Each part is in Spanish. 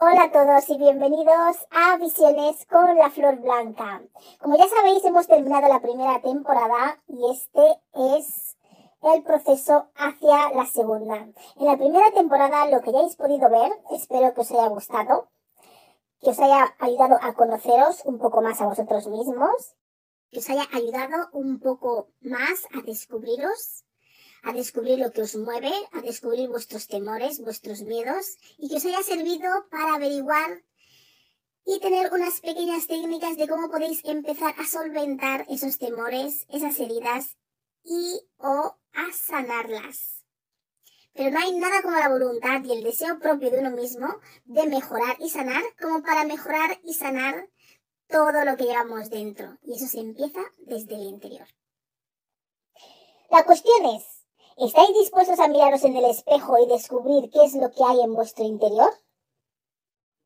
Hola a todos y bienvenidos a Visiones con la Flor Blanca. Como ya sabéis, hemos terminado la primera temporada y este es el proceso hacia la segunda. En la primera temporada, lo que hayáis podido ver, espero que os haya gustado, que os haya ayudado a conoceros un poco más a vosotros mismos, que os haya ayudado un poco más a descubriros a descubrir lo que os mueve, a descubrir vuestros temores, vuestros miedos y que os haya servido para averiguar y tener unas pequeñas técnicas de cómo podéis empezar a solventar esos temores, esas heridas y o a sanarlas. Pero no hay nada como la voluntad y el deseo propio de uno mismo de mejorar y sanar como para mejorar y sanar todo lo que llevamos dentro. Y eso se empieza desde el interior. La cuestión es, ¿Estáis dispuestos a miraros en el espejo y descubrir qué es lo que hay en vuestro interior?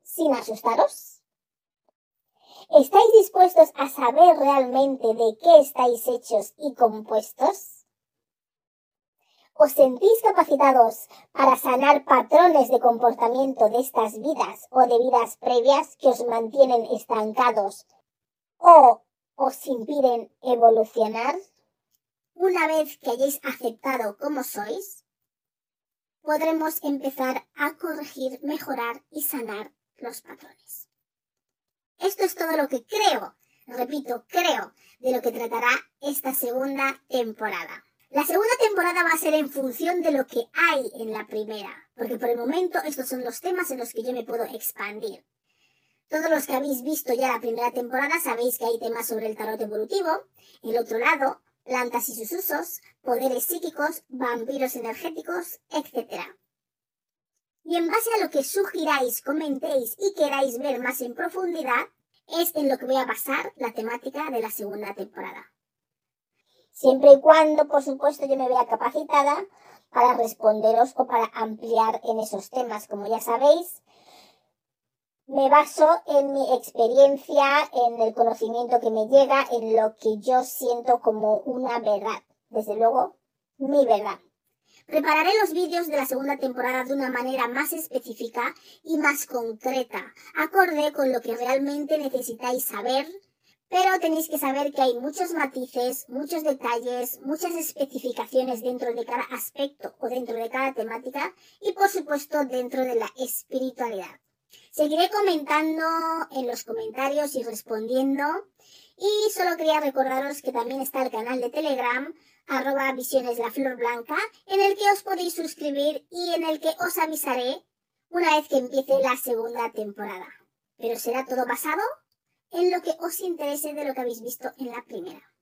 Sin asustaros. ¿Estáis dispuestos a saber realmente de qué estáis hechos y compuestos? ¿Os sentís capacitados para sanar patrones de comportamiento de estas vidas o de vidas previas que os mantienen estancados o os impiden evolucionar? Una vez que hayáis aceptado cómo sois, podremos empezar a corregir, mejorar y sanar los patrones. Esto es todo lo que creo, repito, creo, de lo que tratará esta segunda temporada. La segunda temporada va a ser en función de lo que hay en la primera, porque por el momento estos son los temas en los que yo me puedo expandir. Todos los que habéis visto ya la primera temporada sabéis que hay temas sobre el tarot evolutivo. El otro lado, plantas y sus usos, poderes psíquicos, vampiros energéticos, etc. Y en base a lo que sugiráis, comentéis y queráis ver más en profundidad, es en lo que voy a basar la temática de la segunda temporada. Siempre y cuando, por supuesto, yo me vea capacitada para responderos o para ampliar en esos temas. Como ya sabéis, me baso en mi experiencia, en el conocimiento que me llega, en lo que yo siento como una verdad. Desde luego, mi verdad. Prepararé los vídeos de la segunda temporada de una manera más específica y más concreta, acorde con lo que realmente necesitáis saber, pero tenéis que saber que hay muchos matices, muchos detalles, muchas especificaciones dentro de cada aspecto o dentro de cada temática y por supuesto dentro de la espiritualidad. Seguiré comentando en los comentarios y respondiendo. Y solo quería recordaros que también está el canal de Telegram, arroba visiones la flor blanca, en el que os podéis suscribir y en el que os avisaré una vez que empiece la segunda temporada. Pero será todo basado en lo que os interese de lo que habéis visto en la primera.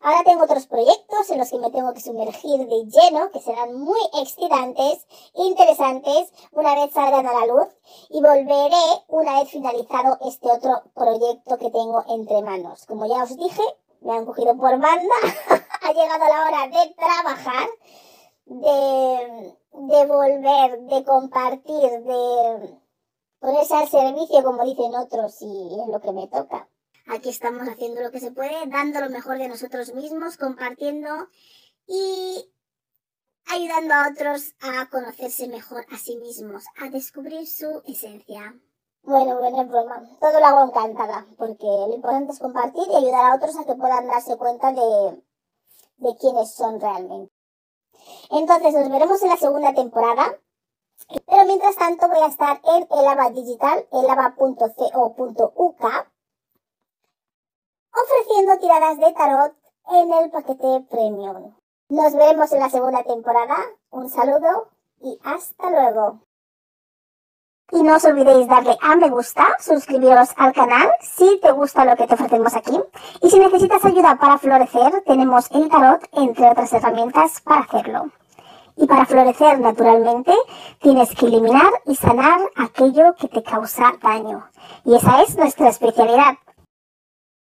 Ahora tengo otros proyectos en los que me tengo que sumergir de lleno, que serán muy excitantes, interesantes, una vez salgan a la luz, y volveré una vez finalizado este otro proyecto que tengo entre manos. Como ya os dije, me han cogido por banda, ha llegado la hora de trabajar, de, de volver, de compartir, de ponerse al servicio, como dicen otros, y es lo que me toca. Aquí estamos haciendo lo que se puede, dando lo mejor de nosotros mismos, compartiendo y ayudando a otros a conocerse mejor a sí mismos, a descubrir su esencia. Bueno, bueno, es broma. Todo lo hago encantada, porque lo importante es compartir y ayudar a otros a que puedan darse cuenta de, de quiénes son realmente. Entonces, nos veremos en la segunda temporada. Pero mientras tanto voy a estar en Elava Digital, elava.co.uk, ofreciendo tiradas de tarot en el paquete premium. Nos vemos en la segunda temporada. Un saludo y hasta luego. Y no os olvidéis darle a me gusta, suscribiros al canal si te gusta lo que te ofrecemos aquí. Y si necesitas ayuda para florecer, tenemos el tarot, entre otras herramientas, para hacerlo. Y para florecer naturalmente, tienes que eliminar y sanar aquello que te causa daño. Y esa es nuestra especialidad